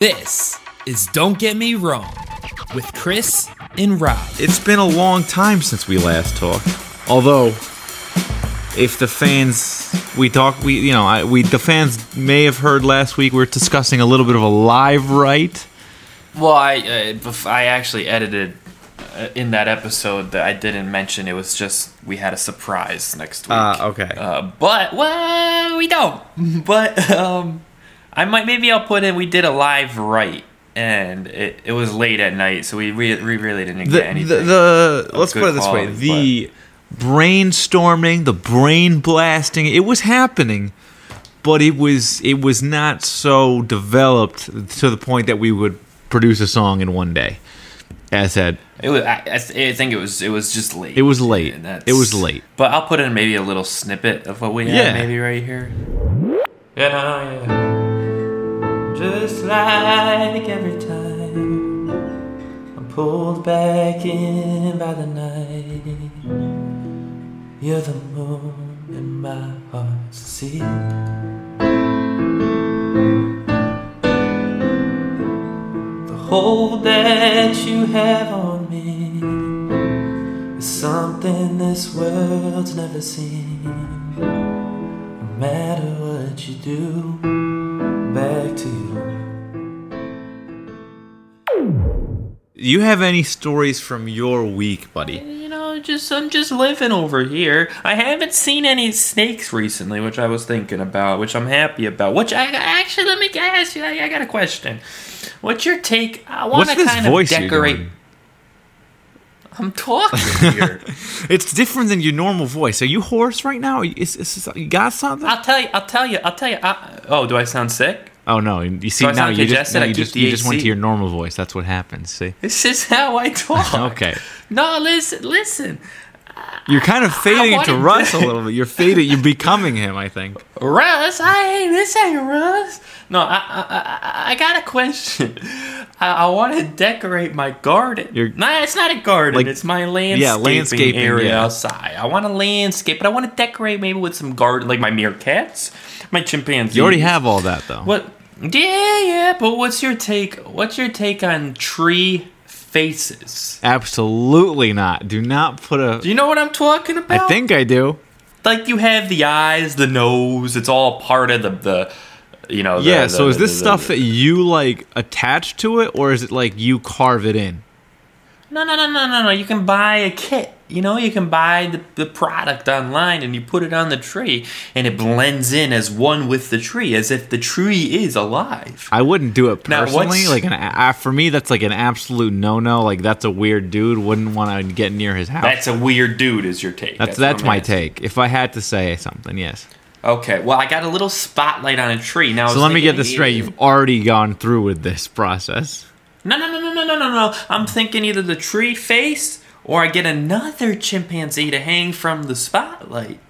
This is Don't Get Me Wrong with Chris and Rob. It's been a long time since we last talked. Although, if the fans we talk, we you know, I, we the fans may have heard last week we are discussing a little bit of a live right. Well, I uh, I actually edited uh, in that episode that I didn't mention. It was just we had a surprise next week. Ah, okay. Uh, but well, we don't. But um, I might maybe I'll put in. We did a live right, and it, it was late at night, so we re- we really didn't The get anything. the, the let's put it this way: the brainstorming, the brain blasting, it was happening, but it was it was not so developed to the point that we would produce a song in one day. As said, It was. I, I think it was. It was just late. It was late. It was late. But I'll put in maybe a little snippet of what we had. Yeah. Maybe right here. Yeah, yeah. Just like every time I'm pulled back in by the night. You're the moon in my heart's sea. The hold that you have on me is something this world's never seen. No matter what you do, back to you. You have any stories from your week, buddy? Uh, you know, just I'm just living over here. I haven't seen any snakes recently, which I was thinking about, which I'm happy about. Which I actually let me ask you. I, I got a question. What's your take? I want to kind of decorate. I'm talking here. It's different than your normal voice. Are you hoarse right now? Is, is, is- you got something? I'll tell you. I'll tell you. I'll tell you. I, oh, do I sound sick? Oh no! You see I now you just, no, you just you just went to your normal voice. That's what happens. See, This is how I talk. Okay. No, listen, listen. you're kind of fading into Russ a little bit. You're fading. You're becoming him. I think. Russ, I ain't this ain't Russ. No, I I, I, I got a question. I, I want to decorate my garden. Your- nah, it's not a garden. Like- it's my landscaping, landscaping, area yeah. outside. I want to landscape, but I want to decorate maybe with some garden, like my meerkats, my chimpanzees. You already have all that though. What? Yeah, yeah. But what's your take? What's your take on tree faces? Absolutely not. Do not put a. Do you know what I'm talking about? I think I do. like you have the eyes, the nose. It's all part of the the. You know. the- Yeah. the- so is this the- stuff that you like attach to it, or is it like you carve it in? No, no, no, no, no, no. You can buy a kit. You know, you can buy the, the product online and you put it on the tree and it blends in as one with the tree, as if the tree is alive. I wouldn't do it personally. what's- like an a- for me, that's like an absolute no-no. Like that's a weird dude. Wouldn't want to get near his house. That's a weird dude, is your take. That's what that's my asking. take. If I had to say something, yes. Okay, well, I got a little spotlight on a tree. Now, So let me get this straight. You've already gone through with this process. No, no, no, no, no, no, no, no. I'm thinking either the tree face or I get another chimpanzee to hang from the spotlight.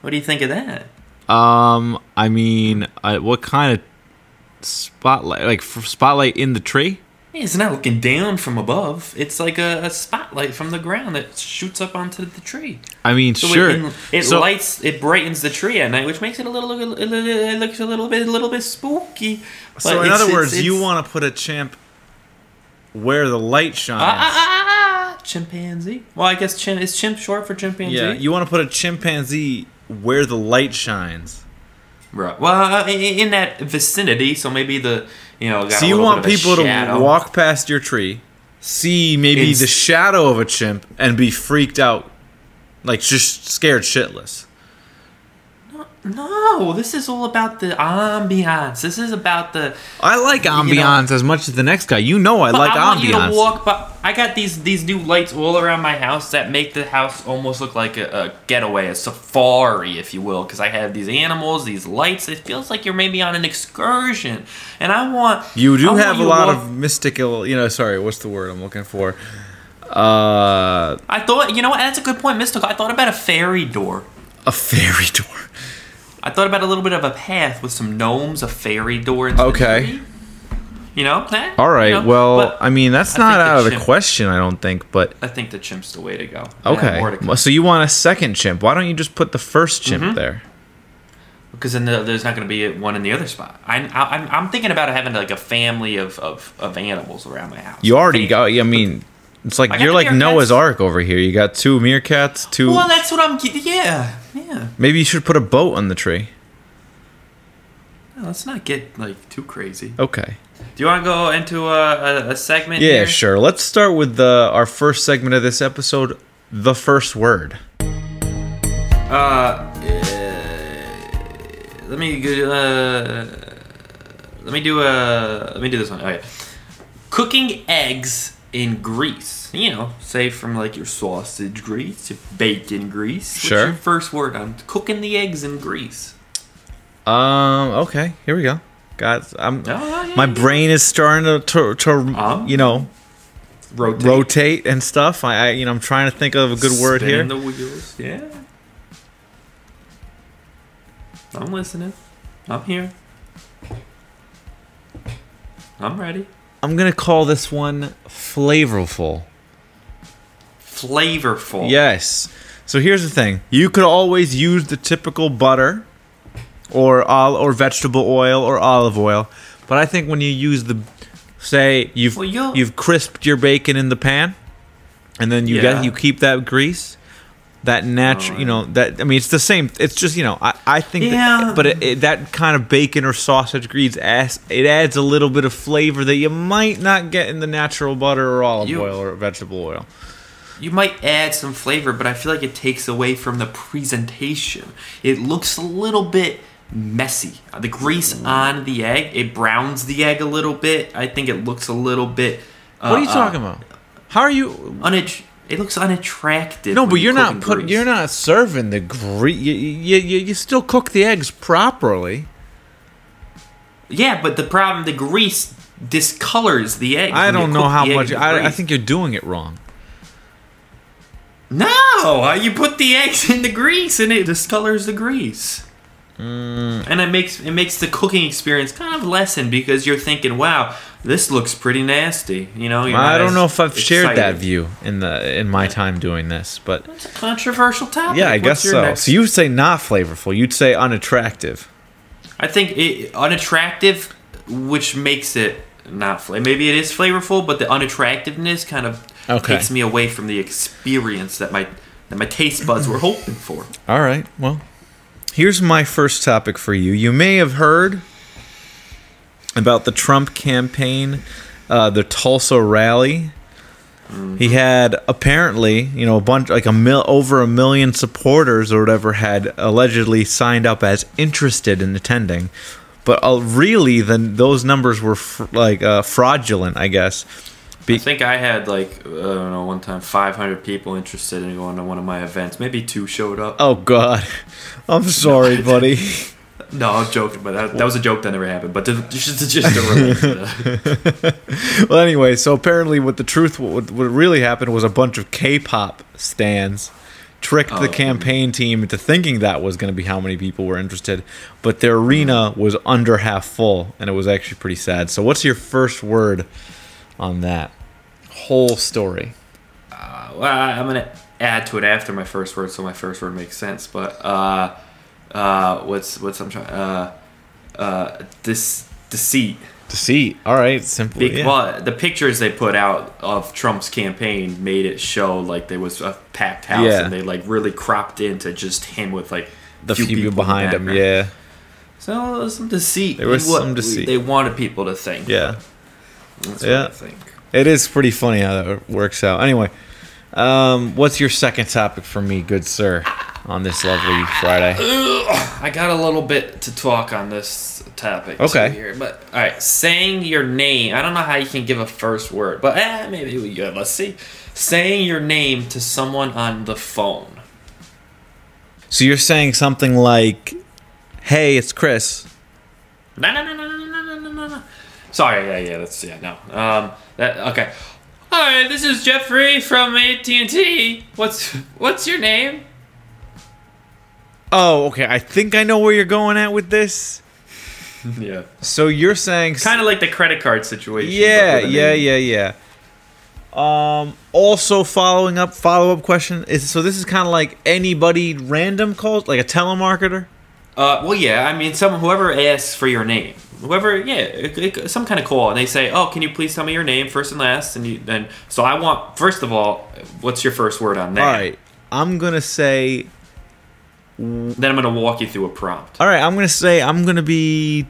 What do you think of that? Um, I mean, uh, what kind of spotlight? Like f- spotlight in the tree? It's not looking down from above. It's like a, a spotlight from the ground that shoots up onto the tree. I mean, So sure. It, it So- lights, it brightens the tree at night, which makes it a little, it looks a little bit, a little bit spooky. So in it's- other it's- words, you want to put a chimp where the light shines. Ah, ah, ah, chimpanzee. Well, I guess chim is chimp short for chimpanzee. yeah, you want to put a chimpanzee where the light shines. Right. Well, uh, in, in that vicinity, so maybe the you know. Got So a you want bit of people to walk past your tree, see maybe Ins- the shadow of a chimp, and be freaked out, like just scared shitless. No, this is all about the ambiance. This is about the. I like ambiance as much as the next guy. You know I like I want you to ambiance. walk by. I got these these new lights all around my house that make the house almost look like a, a getaway, a safari, if you will. Because I have these animals, these lights. It feels like you're maybe on an excursion, and I want. You do want have a lot walk- of mystical, you know. Sorry, what's the word I'm looking for? Uh, I thought you know what? That's a good point, mystical. I thought about a fairy door. a fairy door. I thought about a little bit of a path with some gnomes, a fairy door. into Okay. tree. You know. eh, All right. you know, well, but I mean, that's I not think the out of the chimp- question, I don't think. But I think the chimp's the way to go. Have to okay. So you want a second chimp? Why don't you just put the first chimp Mm-hmm. there? because then the, there's not going to be one in the other spot. I, I, I'm, I'm thinking about having like a family of, of, of animals around my house. You already got. I mean, it's like you're like meerkats. Noah's Ark over here. You got two meerkats, two. Well, that's what I'm. Yeah, yeah. Maybe you should put a boat on the tree. No, let's not get like too crazy. Okay. Do you want to go into a, a, a segment? Yeah, here? sure. Let's start with the our first segment of this episode. The first word. Uh, uh, let me go- uh, let me do a let me do this one. Okay, cooking eggs in grease. You know, say from like your sausage grease, your bacon grease. What's Sure. your first word on cooking the eggs in grease? Um. Okay. Here we go. Got. I'm. Oh, yeah, my yeah. brain is starting to to, to Um, you know rotate, rotate and stuff. I, I you know I'm trying to think of a good word here. The wheels. Yeah. I'm listening. I'm here. I'm ready. I'm gonna call this one flavorful. Flavorful. Yes. So here's the thing: you could always use the typical butter, or ol- or vegetable oil or olive oil, but I think when you use the, say you've Well, you've crisped your bacon in the pan, and then you Yeah. get you keep that grease, that natural, you know that I mean it's the same. It's just you know I I think Yeah. that, but it, it, that kind of bacon or sausage grease adds it adds a little bit of flavor that you might not get in the natural butter or olive You- oil or vegetable oil. You might add some flavor, but I feel like it takes away from the presentation. It looks a little bit messy. The grease on the egg, it browns the egg a little bit. I think it looks a little bit. Uh, What are you talking about? How are you? Unat- it looks unattractive. No, but you you're not put. grease. You're not serving the grease. You, you, you, you still cook the eggs properly. Yeah, but the problem, the grease discolors the egg. I don't know how much. I, I think you're doing it wrong. No, you put the eggs in the grease and it discolors the grease. Mm. And it makes it makes the cooking experience kind of lessen because you're thinking, "Wow, this looks pretty nasty." You know, you're I don't know if I've shared that view in the in my time doing this, but It's a controversial topic. yeah, I What's guess so. next- So you would say not flavorful. You'd say unattractive. I think it, unattractive, which makes it not flavor. Maybe it is flavorful, but the unattractiveness kind of Okay. takes me away from the experience that my that my taste buds were hoping for. All right. Well, here's my first topic for you. You may have heard about the Trump campaign, uh, the Tulsa rally. He had apparently, you know, a bunch like a mil over a million supporters or whatever had allegedly signed up as interested in attending, but uh, really, then those numbers were fr- like uh, fraudulent, I guess. I think I had like I don't know one time 500 people interested in going to one of my events. Maybe two showed up. Oh God, I'm sorry, buddy. No, I was joking, but that, that was a joke that never happened. But to, just, just to well, anyway, so apparently, what the truth, what, what really happened was a bunch of K-pop stans tricked the Oh. campaign team into thinking that was going to be how many people were interested, but their arena was under half full, and it was actually pretty sad. So, what's your first word on that whole story? Uh, well, I'm gonna add to it after my first word, so my first word makes sense. But uh, uh, what's what's I'm trying uh, uh, this deceit. Deceit. All right, simple. Yeah. Well, the pictures they put out of Trump's campaign made it show like there was a packed house, Yeah. and they like really cropped into just him with like the few people in behind him. Yeah, So some deceit. There was some deceit. They wanted people to think. yeah. That's Yeah. what I think. It is pretty funny how that works out. Anyway, um, what's your second topic for me, good sir, on this lovely Friday? I got a little bit to talk on this topic. Okay. Here, but all right, saying your name. I don't know how you can give a first word, but eh, maybe we good. Let's see. Saying your name to someone on the phone. So you're saying something like, "Hey, it's Chris." No, no, no, no, no, no, no, no, no. Sorry. Yeah, yeah. That's yeah. No. Um. That okay. Hi, this is Jeffrey from AT and T. What's what's your name? Oh, okay. I think I know where you're going at with this. Yeah. So you're saying, Kind of like the credit card situation. yeah, yeah, yeah, yeah. Um. Also, following up, follow up question is so. This is kind of like anybody random calls, like a telemarketer. Uh, well, yeah. I mean, someone whoever asks for your name, whoever, yeah, it, it- some kind of call, and they say, "Oh, can you please tell me your name first and last?" And you then, so I want first of all, what's your first word on that? All right, I'm gonna say. Then I'm gonna walk you through a prompt. All right, I'm gonna say I'm gonna be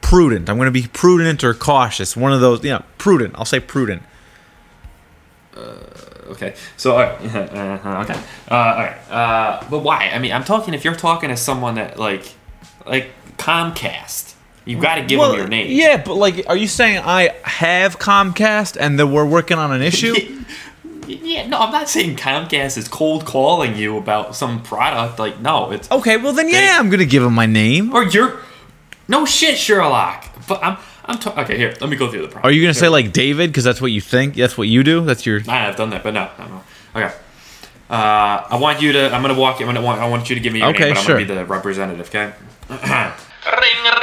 prudent. I'm gonna be prudent or cautious. One of those, you know, prudent. I'll say prudent. Okay. So, all right. uh, okay. Uh, all right. Uh, but why? I mean, I'm talking. If you're talking to someone that like, like Comcast, you got to give them your name. Yeah, but like, are you saying I have Comcast and that we're working on an issue? Yeah, no, I'm not saying Comcast is cold calling you about some product. Like, no, it's okay, well then, yeah, I'm gonna give him my name. or you're no shit, Sherlock. But I'm I'm ta- okay. Here, let me go through the prompt. Are you gonna say like David? Because that's what you think. That's what you do. That's your. I have done that, but no, no, no. Okay. Uh, I want you to. I'm gonna walk. I'm gonna want. I want you to give me your Okay, name, but sure. I'm gonna be the representative. Okay. Ring, ring, ring.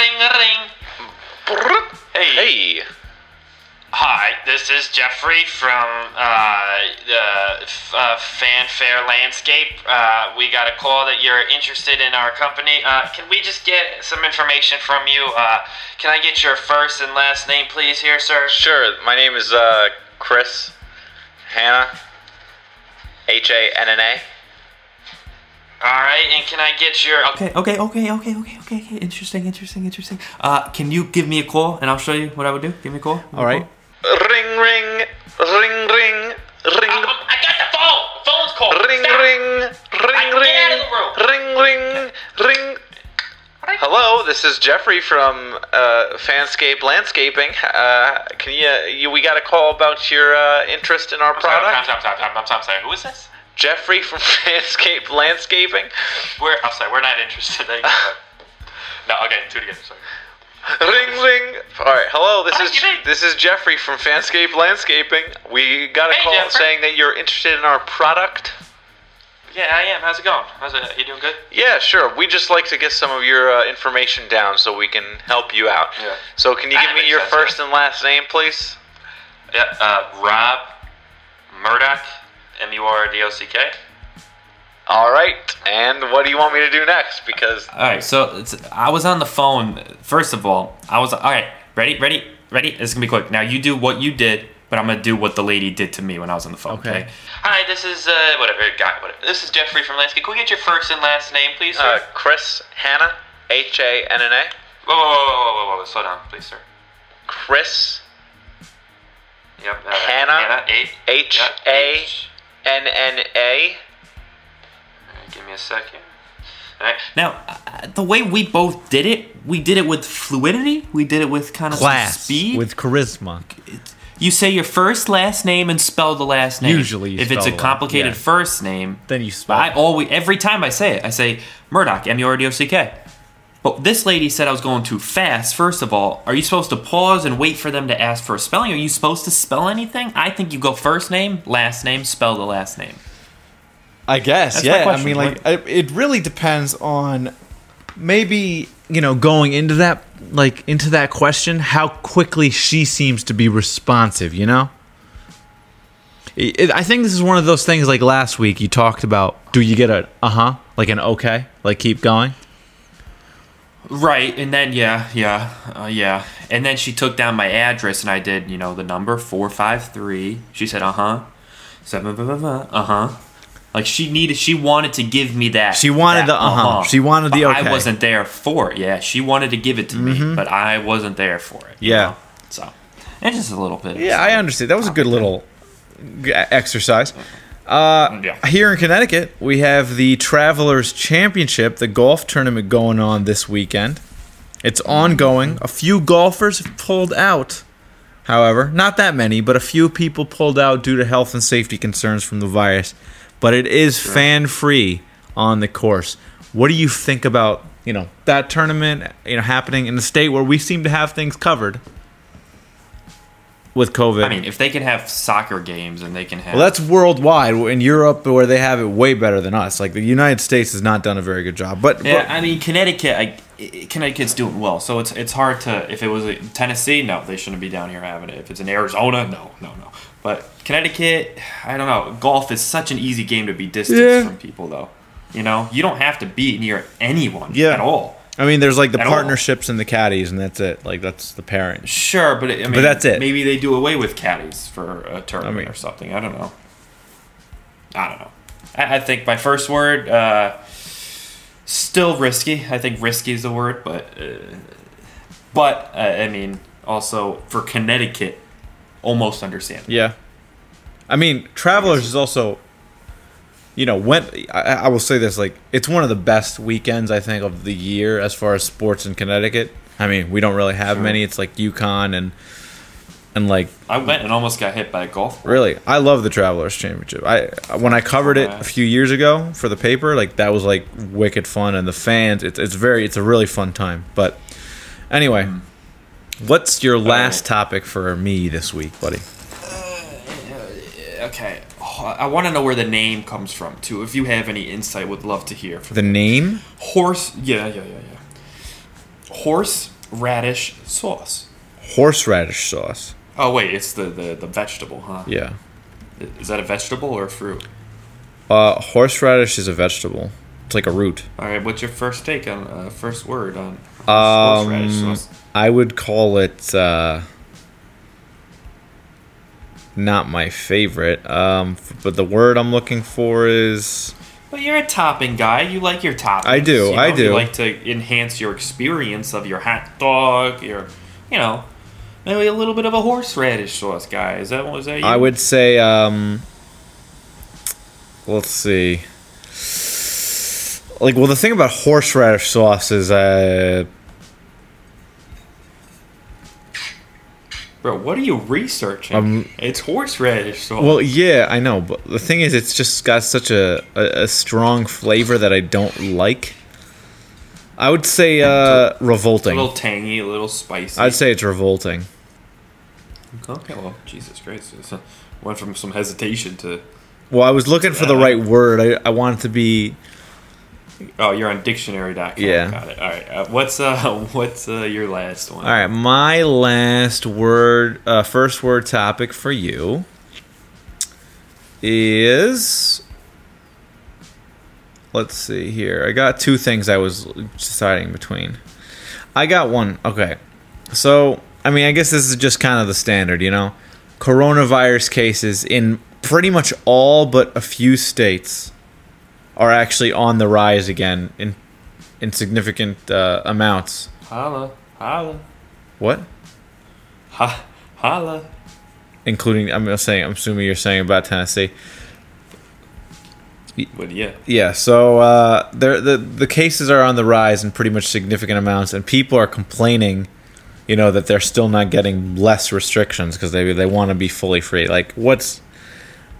Is Jeffrey from uh, uh, f- uh, Fanfare Landscape. Uh, we got a call that you're interested in our company. Uh, can we just get some information from you? Uh, can I get your first and last name, please, here, sir? Sure. My name is uh, Chris Hannah. H A N N A. All right, and can I get your? Okay, okay, okay, okay, okay, okay, okay. Interesting, interesting, interesting. Uh, can you give me a call and I'll show you what I would do? Give me a call. Give me All a right. call. Ring, ring, ring, ring, ring, I, I got the phone. Phone's called. ring, Stop. ring, ring, I- get out of the room. ring, ring, ring, ring. Hello, this is Jeffrey from uh, Fanscape Landscaping. Uh, can you, you? We got a call about your uh, interest in our I'm sorry, product. I'm sorry, I'm sorry, I'm sorry, I'm sorry. Who is this? Jeffrey from Fanscape Landscaping. We're. I'm sorry. We're not interested. You. no. Okay. Do it again. Sorry. Ring ring. All right. Hello. This Hi, is Jimmy. this is Jeffrey from Fanscape Landscaping. We got a Hey, call Jeffrey. saying that you're interested in our product. Yeah, I am. How's it going? How's it? You doing good? Yeah, sure. We just like to get some of your uh, information down so we can help you out. Yeah. So can you That give me makes your sense, first and last name, please? Yeah. Uh, Rob Murdock. M U R D O C K. All right. And what do you want me to do next? Because All right, so it's, I was on the phone. First of all, I was all right. Ready, ready, ready. It's gonna be quick. Now you do what you did, but I'm gonna do what the lady did to me when I was on the phone. Okay. Okay. Hi, this is uh whatever guy. Whatever. This is Jeffrey from Landscape. Can we get your first and last name, please, sir? uh, Chris Hannah, H A N N A. whoa, whoa, whoa, whoa, whoa, whoa, whoa, slow down, please, sir. Chris Yep. Uh, Hannah, Hannah. Eight. H Yep, A H. N N A. Alright, Give me a second. All right. Now, uh, the way we both did it, we did it with fluidity. We did it with kind of Class speed. with charisma. you say your first, last name, and spell the last name. Usually you if it's a the last- complicated yeah. first name, Then you spell. I always every time I say it, I say Murdock, M U R D O C K. But this lady said I was going too fast. First of all, are you supposed to pause and wait for them to ask for a spelling? Are you supposed to spell anything? I think you go first name, last name, spell the last name. I guess, That's yeah. I mean, like, I- it really depends on maybe you know going into that like into that question how quickly she seems to be responsive. You know, it, it- I think this is one of those things like last week you talked about. Do you get a uh huh like an okay like keep going? Right, and then yeah, yeah, uh, yeah, and then she took down my address, and I did, you know, the number four five three. She said, uh huh, seven, uh huh. Like she needed, she wanted to give me that. She wanted that the uh-huh. She wanted the okay. Mm-hmm. I wasn't there for it. Yeah, she wanted to give it to me, but I wasn't there for it. Yeah. know? So, and just a little bit. Yeah, I understand. That was a good little exercise. Uh, Yeah. Here in Connecticut, we have the Travelers Championship, the golf tournament going on this weekend. It's ongoing. A few golfers have pulled out. However, not that many, but a few people pulled out due to health and safety concerns from the virus. But it is fan free on the course. What do you think about you know that tournament you know happening in the state where we seem to have things covered with COVID? I mean, if they can have soccer games and they can have. Well, that's worldwide. In Europe, where they have it way better than us. Like the United States has not done a very good job. But, Yeah, but- I mean Connecticut. I, I- Connecticut's doing well, so it's it's hard to. If it was Tennessee, no, they shouldn't be down here having it. If it's in Arizona, no, no, no. But Connecticut, I don't know. Golf is such an easy game to be distanced Yeah. from people, though. You know, you don't have to be near anyone Yeah. at all. I mean, there's like the At all. partnerships and the caddies, and that's it. Like that's the parent. Sure, but it, I mean, but that's it. Maybe they do away with caddies for a tournament I mean- or something. I don't know. I don't know. I, I think my first word, uh, still risky. I think risky is the word, but uh, but uh, I mean, also for Connecticut, almost understand. Yeah. I mean, Travelers is also, you know, when I, I will say this, like, it's one of the best weekends I think of the year as far as sports in Connecticut. I mean, we don't really have Sure. many. It's like UConn and and like I went and almost got hit by a golf ball. really, I love the Travelers Championship. I when I covered it a few years ago for the paper, like that was like wicked fun, and the fans, it's it's very, it's a really fun time. But anyway, mm. What's your last topic for me this week, buddy? Okay, oh, I want to know where the name comes from too. If you have any insight, would love to hear. From The name? horse, yeah, yeah, yeah, yeah. Horse radish sauce. Horseradish sauce. Oh wait, it's the the, the vegetable, huh? Yeah. Is that a vegetable or a fruit? Uh, horseradish is a vegetable. It's like a root. All right, what's your first take on uh, first word on horse- horseradish Um, sauce? I would call it uh, not my favorite. Um, f- but the word I'm looking for is But you're a topping guy. You like your toppings. I do, you I do. You like to enhance your experience of your hot dog. Your, you know, maybe a little bit of a horseradish sauce guy. Is that was that you? I would say um, let's see. Like, well, the thing about horseradish sauce is, uh, Bro, what are you researching? Um, it's horseradish sauce. well, yeah, I know, but the thing is, it's just got such a, a, a strong flavor that I don't like. I would say uh, revolting. a little tangy, a little spicy. I'd say it's revolting. Okay, well, Jesus Christ. It's, uh, went from some hesitation to. Well, I was looking for the right word. I, I wanted to be. Oh, you're on dictionary.com. Yeah. Got it. All right. Uh, what's uh, what's uh, your last one? All right, my last word, uh, first word topic for you is. Let's see here. I got two things I was deciding between. I got one. Okay. So, I mean, I guess this is just kind of the standard, you know? Coronavirus cases in pretty much all but a few states are actually on the rise again in in significant uh, amounts. Holla, holla, What? ha, holla. including I'm saying I'm assuming you're saying about Tennessee. But yeah, Yeah, so uh, there the the cases are on the rise in pretty much significant amounts, and people are complaining, you know, that they're still not getting less restrictions because they they want to be fully free. Like, what's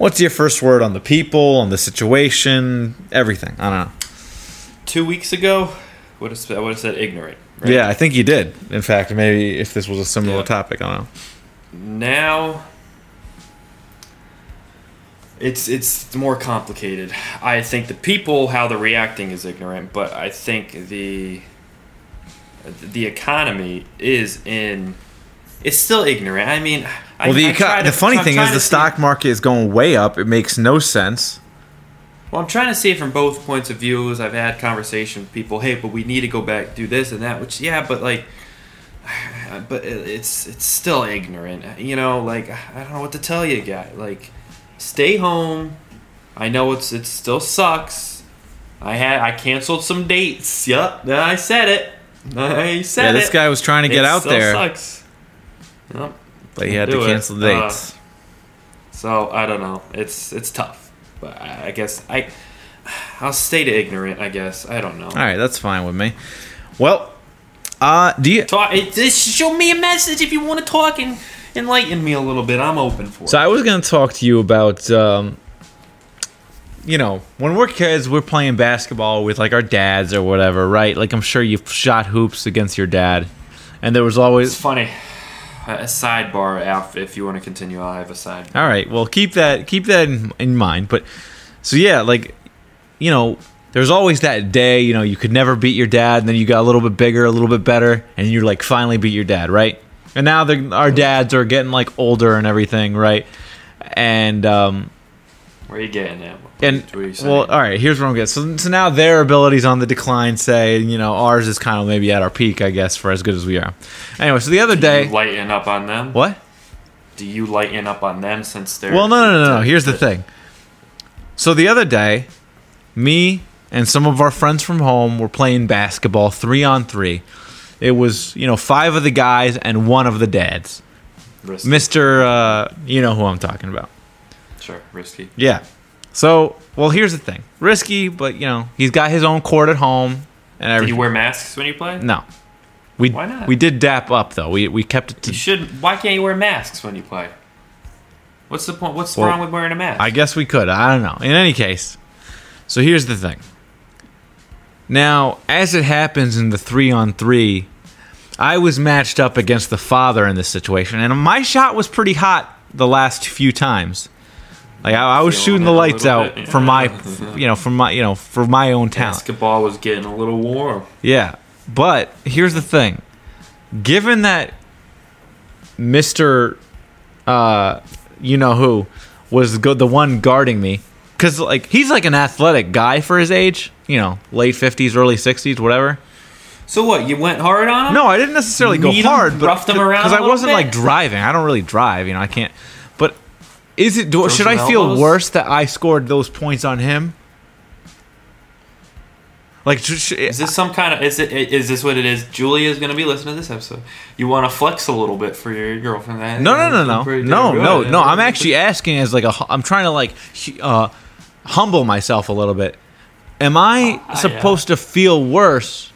what's your first word on the people, on the situation, everything? I don't know. two weeks ago, would have I would have said ignorant. Right? Yeah, I think you did. In fact, maybe if this was a similar Yeah. topic, I don't know. Now, it's it's more complicated. I think the people how they're reacting is ignorant, but I think the the economy is in. It's still ignorant. I mean, I, Well, the I try to- funny thing is the see- stock market is going way up. It makes no sense. Well, I'm trying to see it from both points of views. I've had conversation with people. Hey, but we need to go back do this and that. Which yeah, but like, but it's it's still ignorant. You know, like I don't know what to tell you, guy. Like, stay home. I know it's it still sucks. I had I canceled some dates. Yup, I said it. I said it. Yeah, it. this guy was trying to get It out still there, Sucks. Yep. but he had to do it. cancel dates. So I don't know. It's it's tough, but I I guess I I'll stay to ignorant. I guess I don't know. All right, that's fine with me. Well, uh, do you? Talk. Just show me a message if you want to talk and enlighten me a little bit. I'm open for So it. I was going to talk to you about, um, you know, when we're kids, we're playing basketball with like our dads or whatever, right? Like I'm sure you've shot hoops against your dad, and there was It's always. funny. A sidebar. If you want to continue, I have a sidebar. All right, well keep that keep that in, in mind. But so yeah, like you know, there's always that day. You know, you could never beat your dad, and then you got a little bit bigger, a little bit better, and you're like finally beat your dad, right? And now our dads are getting like older and everything, right? And um, Where are you getting at? And What are you saying? well, all right. Here's what I'm getting. So, so now their abilities on the decline. Say, you know, ours is kind of maybe at our peak, I guess, for as good as we are. Anyway, so the other Do day, you lighten up on them? what? Do you lighten up on them since they're? Well, no, no, no, no. Here's the thing. So the other day, me and some of our friends from home were playing basketball three on three. It was, you know, five of the guys and one of the dads. Mister, uh, you know who I'm talking about. Sure, risky. Yeah. So, well, here's the thing. Risky, but you know, he's got his own court at home and Did everything. you wear masks when you play? No. We Why not? we did dap up though. We we kept it You to should. Why can't you wear masks when you play? What's the point? What's Well, wrong with wearing a mask? I guess we could. I don't know. In any case, so here's the thing. Now, as it happens in the three on three, I was matched up against the father in this situation, and my shot was pretty hot the last few times. Like I, I was shooting the lights out bit, for my, you know, for my, you know, for my own talent. Basketball was getting a little warm. Yeah, but here's the thing: given that Mister, uh, you know who was go- the one guarding me, because like he's like an athletic guy for his age, you know, late fifties, early sixties, whatever. So what? You went hard on him? No, I didn't necessarily go him, hard, but roughed him around because I wasn't bit? like driving. I don't really drive, you know. I can't. Is it? Do, should I feel elbows? worse that I scored those points on him? Like, sh- sh- Is this some kind of? Is it? Is this what it is? Julia is going to be listening to this episode. You want to flex a little bit for your girlfriend? That No, no, no, no, no, no, no. I'm actually asking as like a. I'm trying to like, uh, humble myself a little bit. Am I Ah, supposed to feel worse?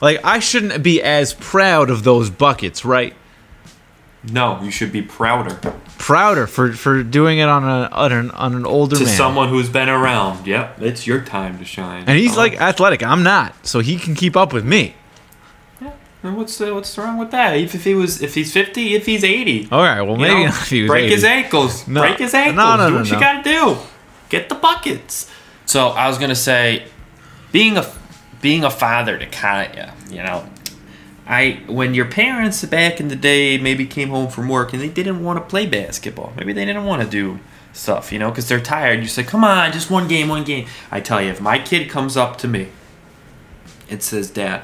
Like I shouldn't be as proud of those buckets, right? No, you should be prouder Prouder for for doing it on a on an, on an older to man. someone who's been around. Yep, it's your time to shine. and he's Oh, like athletic. I'm not, so he can keep up with me. and what's the, what's wrong with that? If, if he was, if he's fifty, if he's eighty, All right, well maybe know, he was break 80. his ankles. No. Break his No, ankles. no, do no, what no. you gotta do. Get the buckets. So I was gonna say, being a being a father to Kaya, you know, I when your parents back in the day maybe came home from work and they didn't want to play basketball, maybe they didn't want to do stuff, you know, because they're tired. You say, "Come on, just one game, one game." I tell you, if my kid comes up to me, it says, "Dad,"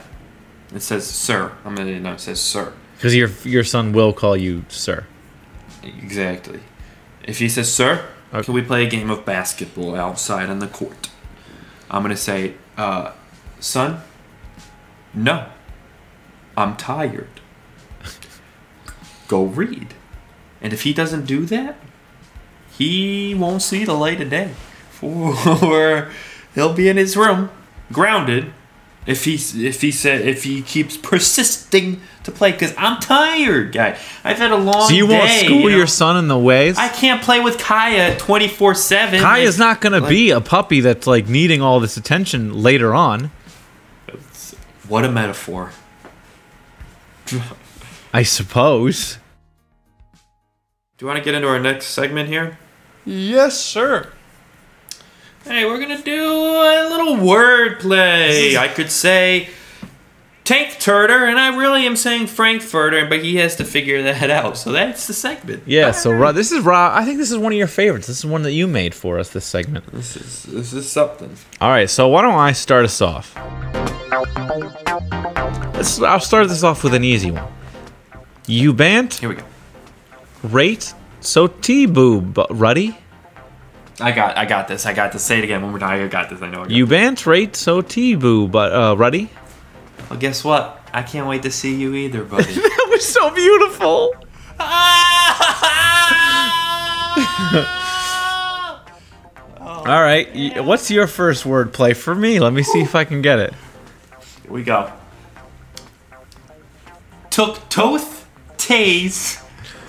it says, "Sir," I'm gonna know it says, "Sir." Because your your son will call you sir. Exactly. If he says, "Sir, Okay. can we play a game of basketball outside on the court?" I'm gonna say, uh, "Son, no, I'm tired. Go read." And if he doesn't do that, he won't see the light of day. For he'll be in his room, grounded. If he if he said if he keeps persisting to play, because I'm tired, guy. I've had a long So you won't day, school you know? your son in the ways. I can't play with Kaya 24 7. Kaya's not going to be a puppy that's like needing all this attention later on. What a metaphor. I suppose. Do you want to get into our next segment here? Yes, sir. Hey, we're going to do a little word play. I could say Tank Turter, and I really am saying Frankfurter, but he has to figure that out. So that's the segment. Yeah, so Rob, this is Rob. I think this is one of your favorites. This is one that you made for us. This segment. This is this is something. All right, so why don't I start us off? Let's. I'll start this off with an easy one. You bant Here we go. rate so T boob ruddy. I got I got this. I got this. Say it again one more time. I got this. I know. I You bant rate so T boob but uh, ruddy. Well, guess what? I can't wait to see you either, buddy. That was so beautiful. All right, what's your first word play for me? Let me see if I can get it. Here we go. Took Toth Taze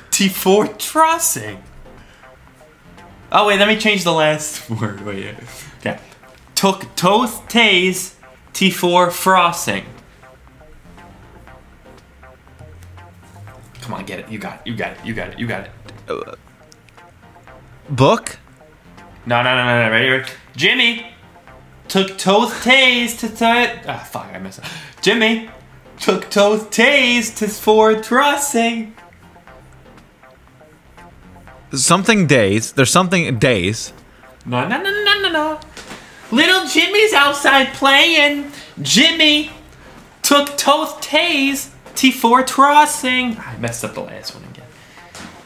T4 Trossing. Oh, wait, let me change the last word. Wait, yeah. Okay. Took Toth Taze T4 Frosting. Come on, get it. You got it. You got it. You got it. You got it. Book. No, no, no, no, no. Ready? ready? Jimmy took Toth Taze to t- Ah, fuck, I messed up. Jimmy took Toth Taze to for trussing. Something days. There's something days. No, no, no, no, no, no. Little Jimmy's outside playing. Jimmy took Toth Tays T4 crossing. I messed up the last one again.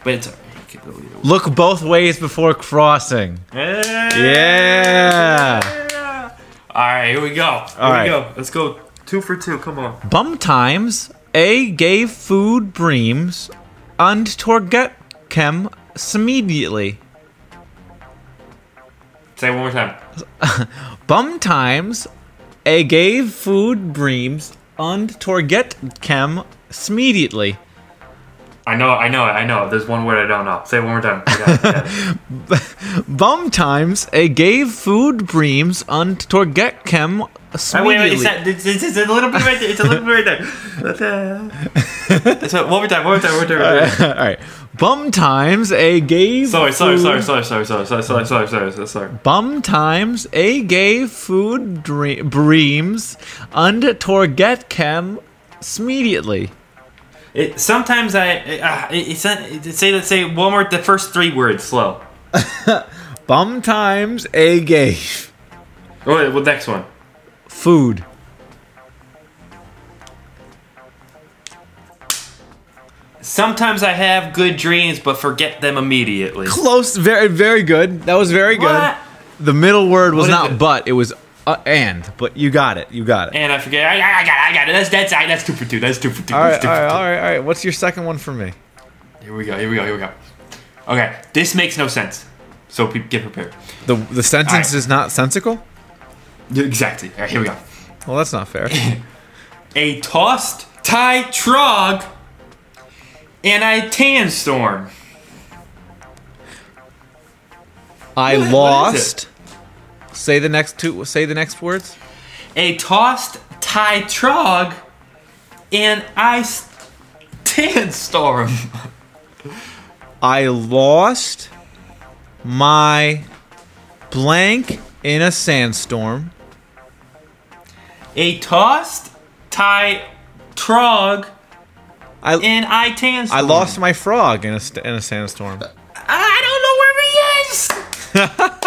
But it's alright. You can go either way. Look both ways before crossing. Yeah. Alright, here we go. Here All right. we go. Let's go two for two. Come on. Bum times A gave food breams und torget kem immediately. Say it one more time. Bum times A gave food breams und torget kem immediately. I know, I know, I know. There's one word I don't know. Say it one more time. I got it, I got it. Bum times A gave food breams und torget kem wait, wait, it's, immediately. that, it's, it's, it's a little bit right there. It's a little bit right there. so, one more time, one more time, one more time. One more time. All right. Bum times A gave Sorry, sorry, food- sorry, sorry, sorry, sorry, sorry, sorry, sorry, sorry, sorry, sorry. Bum times A gave food dre- breams und torget kem immediately. It, sometimes I, uh, it, it's not, it, say let's say one more the first three words slow. Bum times A gave Oh, wait, well, next one. food. Sometimes I have good dreams but forget them immediately. Close, very, very good. That was very good. What? The middle word was What not it? but, it was uh, and. But you got it. You got it. And I forget. I, I, got it. I got it. That's that's that's two for two. That's two for two. all right, all right, two. all right, all right. What's your second one for me? Here we go. Here we go. Here we go. Okay, this makes no sense. So pe- get prepared. The the sentence right. is not sensical. Exactly. All right, here we go. Well, that's not fair. A tossed tie trog and a tan storm. I What- lost. Say the next two. Say the next words. A tossed tie trog and ice tan storm. I lost my blank in a sandstorm. A tossed tie trog I and I tan storm. I lost my frog in a in a sandstorm. I don't know where he is.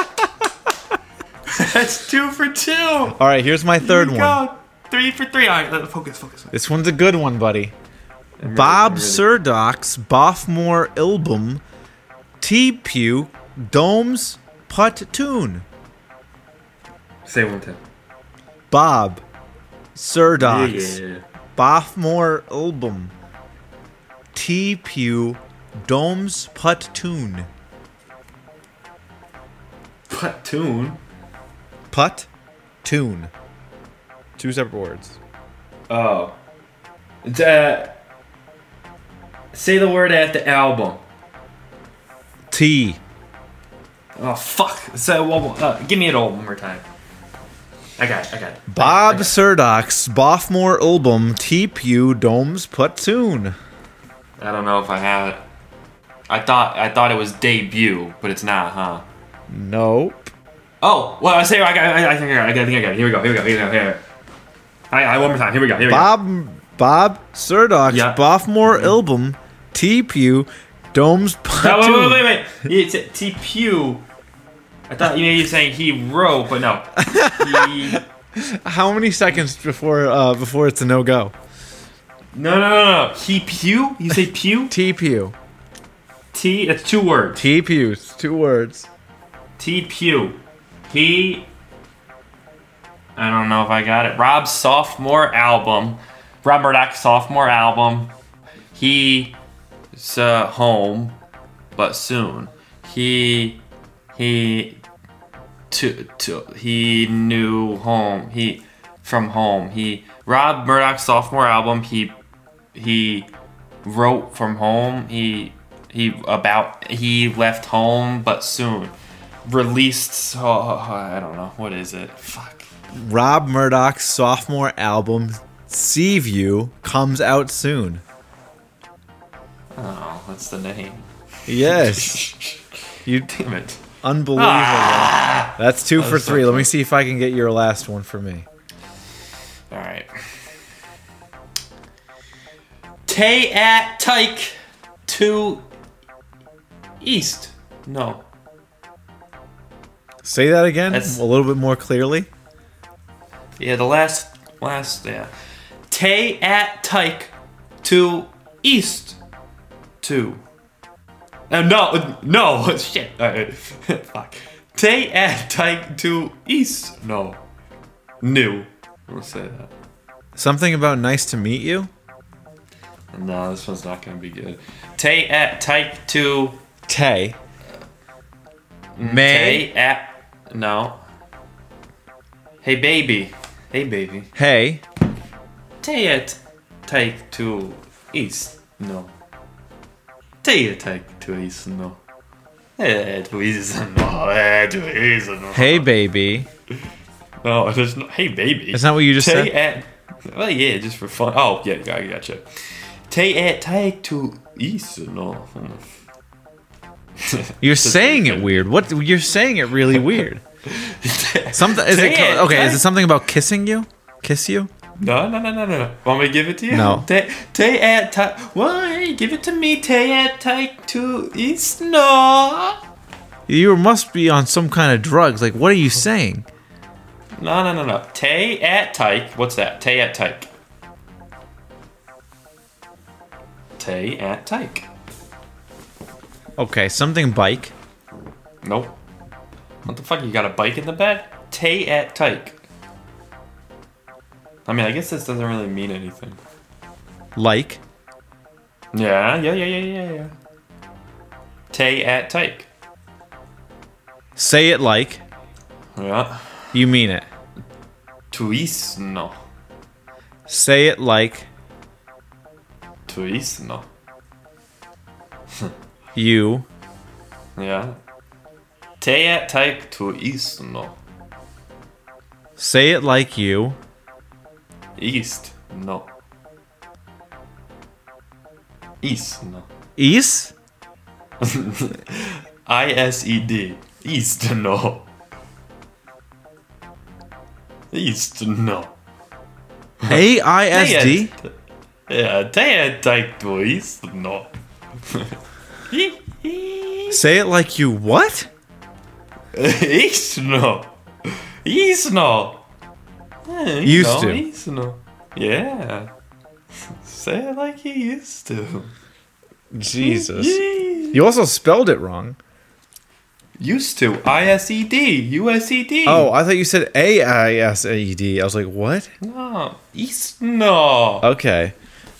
That's two for two. All right, here's my third Here one. go. Three for three. All right, let- focus, focus. focus. This one's a good one, buddy. Bob Surdach's Boffmore album T Pew Domes Putt Tune. Say one time. Bob Surdach's Yeah. Boffmore album T Pew Domes Putt Tune. Platoon. Putt Tune. Two separate words. Oh. It's, uh, say the word at the album. T. Oh fuck. So one more. Uh, give me it all one more time. I got it. I got it. Bob I got it. Surdach's Boffmore album T Pew Domes Putt Tune. I don't know if I have it. I thought I thought it was debut, but it's not, huh? Nope. Oh, well, I say I got. I, I think I got. it. I think I got. it. Here we go. Here we go. Here we go. Here. I, I one more time. Here we go. Here we go. Bob Bob Surdach's Yeah. Boffmore album T Pew Domes No, wait, wait, wait, wait. It's T Pew. I thought you be saying he wrote, but no. He, How many seconds before uh, before it's a no go? no, no, no, no. He Pew? You say Pew? T Pew. T. It's two words. T Pews. Two words. T Pew. He. I don't know if I got it. Rob's sophomore album. Rob Murdock's sophomore album. He. Is uh, home, but soon. He. He. To, to he knew home. He from home. He Rob Murdock's sophomore album. He he wrote from home. He he about he left home, but soon released. Oh, I don't know what is it. Fuck. Rob Murdock's sophomore album Seaview comes out soon. Oh, that's the name. Yes. you Damn it. unbelievable. Ah! That's two for was so three. Let me see if I can get your last one for me. All right. Tay at Tyke to east. No. Say that again That's- a little bit more clearly. Yeah, the last last yeah. Tay at Tyke to east to. Uh, no, no, shit. Right, fuck. Tay at Tyke to east. No, new. We'll say that. Something about nice to meet you. No, this one's not gonna be good. Tay at Tyke to Tay. May. Tay at no. Hey baby, hey baby. Hey. Take it. Take to east. No. Take it. Take to east. No. Eh, to. No. Eh, to. No. Hey, baby. No, there's no. Hey baby. That's not what you just Tay said. at. Well, yeah, just for fun. Oh, yeah, I gotcha. Take it. Take to east. No. You're saying it weird. What? You're saying it really weird. Something is it at okay? Is it something about kissing you? Kiss you? No, no, no, no, no. Want me to give it to you? No. Tay, at Tyke. Why? Give it to me. Tay at Tyke to east. No. You must be on some kind of drugs. Like, what are you saying? No, no, no, no. Tay at Tyke. What's that? Tay at Tyke. Tay at Tyke. Okay, something bike. Nope. What the fuck? You got a bike in the bed? Tay at Tyke. I mean, I guess this doesn't really mean anything. Like. Yeah, yeah, yeah, yeah, yeah, yeah. Tay at Tyke. Say it like Yeah. you mean it. Tuisno. Say it like Tuisno. you. Yeah. Tay at er Tyke Tuisno. Say it like you. East. No. East. No. East. I S E D. East. No. East. No. A I S D. Yeah, er Tay at er Tyke to East. No. Say it like you what? East. No. East. No. Yeah, Used to. Yeah. Say it like you used to. Jesus. You also spelled it wrong. Used to. I S E D. U S E D. Oh, I thought you said A I S A D. I was like, what? No. East. No. Okay,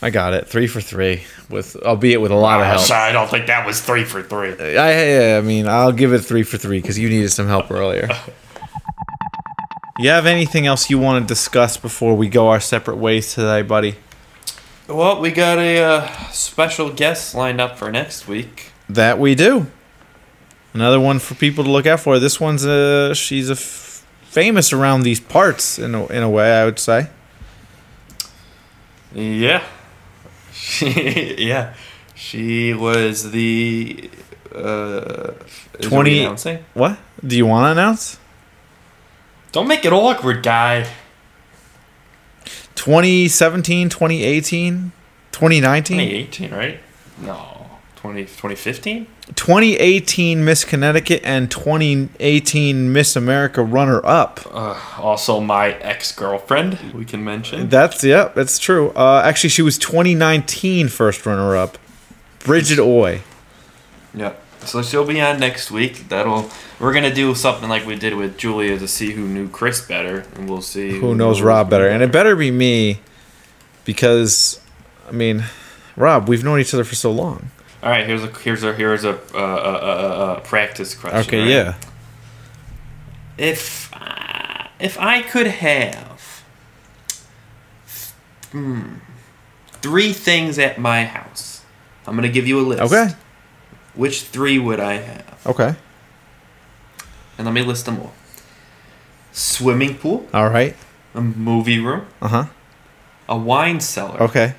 I got it. Three for three, with albeit with a lot of help. sorry, I don't think that was three for three. I, I mean, I'll give it three for three because you needed some help earlier. You have anything else you want to discuss before we go our separate ways today, buddy? Well, we got a uh, special guest lined up for next week. That we do. Another one for people to look out for. This one's a she's a f- famous around these parts in a, in a way, I would say. Yeah. She, yeah. She was the. Uh, 20? What? Do you want to announce? Don't make it awkward, guy. 2017, 2018, 2019? 2018, right? No. 20, 2015? 2018 Miss Connecticut and 2018 Miss America runner up. Uh, also, my ex girlfriend, we can mention. That's yeah, that's true. Uh, actually, she was 2019 first runner up. Bridget Oei. Yeah. So she'll be on next week. That'll we're gonna do something like we did with Julia to see who knew Chris better, and we'll see Who knows Rob better? And it better be me, because, I mean, Rob, we've known each other for so long. All right, here's a here's a here's a uh, uh, uh, uh, practice question. Okay, right? yeah. If uh, if I could have hmm, three things at my house, I'm gonna give you a list. Okay. Which three would I have? Okay. And let me list them all. Swimming pool, All right. a movie room, Uh huh. a wine cellar. Okay.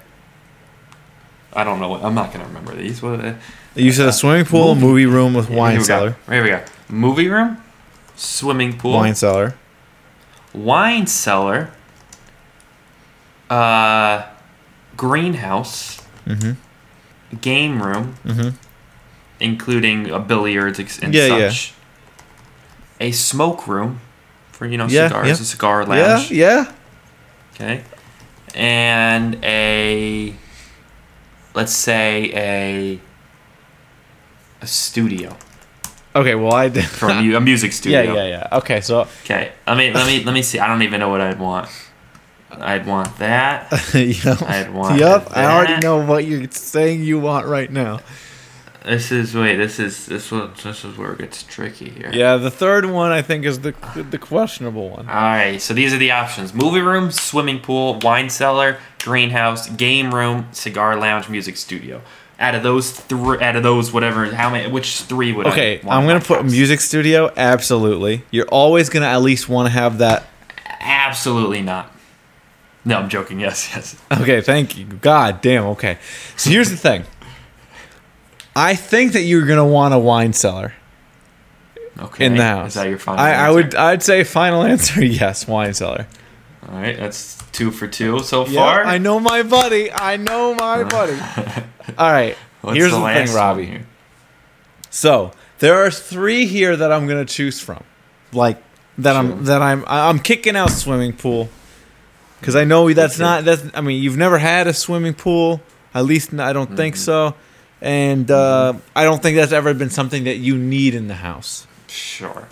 I don't know. What, I'm not gonna remember these. What? Uh, You said a swimming pool, a movie room with here wine go. cellar. Here we go. Movie room, swimming pool, Wine cellar. wine cellar, uh, greenhouse, Mm-hmm. game room, Mhm. including a billiards and Yeah, yeah. such, a smoke room for you know Yeah, cigars, yeah. a cigar Yeah, lounge. yeah. Okay. And a let's say a a studio Okay, well I did. for a, mu- a music studio. yeah, yeah, yeah. Okay, so Okay. Let me let me let me see. I don't even know what I'd want. I'd want that. yep. I'd want Yep, I already know what you're saying you want right now. This is wait. This is this one. this is where it gets tricky here. Yeah, the third one I think is the the questionable one. All right. So these are the options: movie room, swimming pool, wine cellar, greenhouse, game room, cigar lounge, music studio. Out of those three, out of those whatever, how many? Which three would Okay, I? want I'm gonna put house? music studio. Absolutely, you're always gonna at least want to have that. Absolutely not. No, I'm joking. Yes, yes. Okay, thank you. God damn. Okay, so here's the thing. I think that you're gonna want a wine cellar Okay. in the house. Is that your final? I, I would. I'd say final answer. Yes, wine cellar. All right, that's two for two so far. I know my buddy. I know my buddy. All right. Here's the, last thing, Robbie. here? So there are three here that I'm gonna choose from, like that Sure. I'm that I'm I'm kicking out swimming pool, because I know that's not that's I mean you've never had a swimming pool at least I don't Mm-hmm. think so, and uh, I don't think that's ever been something that you need in the house. Sure.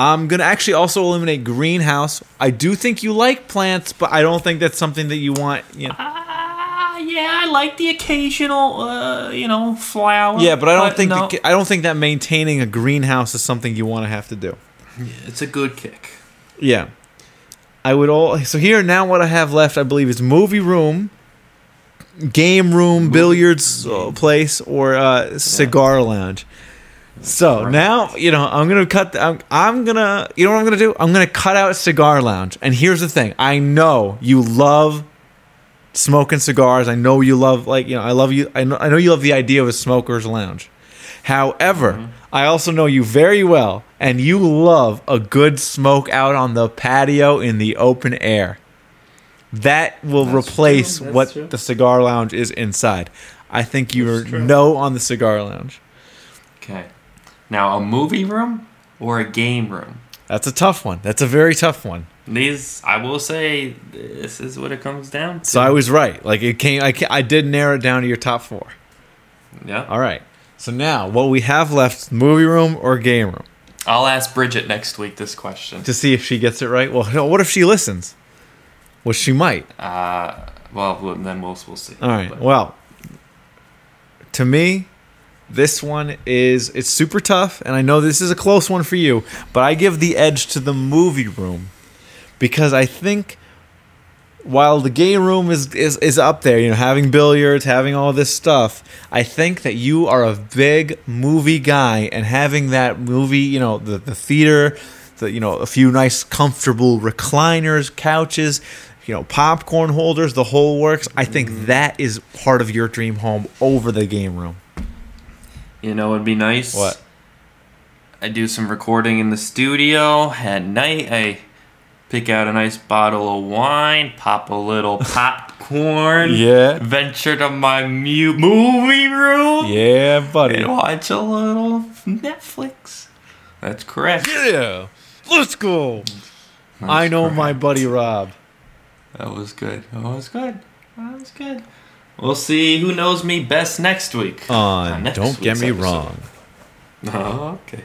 I'm gonna actually also eliminate greenhouse. I do think you like plants, but I don't think that's something that you want. You know. Ah, yeah, I like the occasional, uh, you know, flower. Yeah, but I don't think no, the, I don't think that maintaining a greenhouse is something you want to have to do. it's a good kick. Yeah. I would all so here now what I have left I believe is movie room, game room, billiards uh, place or uh, cigar lounge. So now you know I'm gonna cut. The, I'm, I'm gonna you know what I'm gonna do? I'm gonna cut out cigar lounge. And here's the thing: I know you love smoking cigars. I know you love like you know I love you. I know I know you love the idea of a smoker's lounge. However, mm-hmm. I also know you very well, and you love a good smoke out on the patio in the open air. That will That's replace what true. the cigar lounge is inside. I think you're no on the cigar lounge. Okay. Now, a movie room or a game room? That's a tough one. That's a very tough one. These, I will say, this is what it comes down to. So I was right. Like it came. I, I did narrow it down to your top four. yeah. All right. So now what we have left: movie room or game room, I'll ask Bridget next week this question. to see if she gets it right. Well, what if she listens? Well, she might. Uh, well, then we'll we'll see. All right. But- Well, to me, this one is it's super tough, and I know this is a close one for you, but I give the edge to the movie room because I think while the game room is, is is up there, you know, having billiards, having all this stuff, I think that you are a big movie guy, and having that movie, you know, the the theater, the you know, a few nice comfortable recliners, couches, you know, popcorn holders, the whole works. I think mm-hmm. that is part of your dream home over the game room. You know, it'd be nice. What? I do some recording in the studio at night. I pick out a nice bottle of wine, pop a little popcorn, Yeah. venture to my mu- movie room, Yeah, buddy. and watch a little Netflix. That's correct. Yeah. Let's go. I know my buddy Rob. That was good. That was good. That was good. We'll see who knows me best next week. Ah, uh, On next Don't Get Me episode. Wrong. Oh, okay.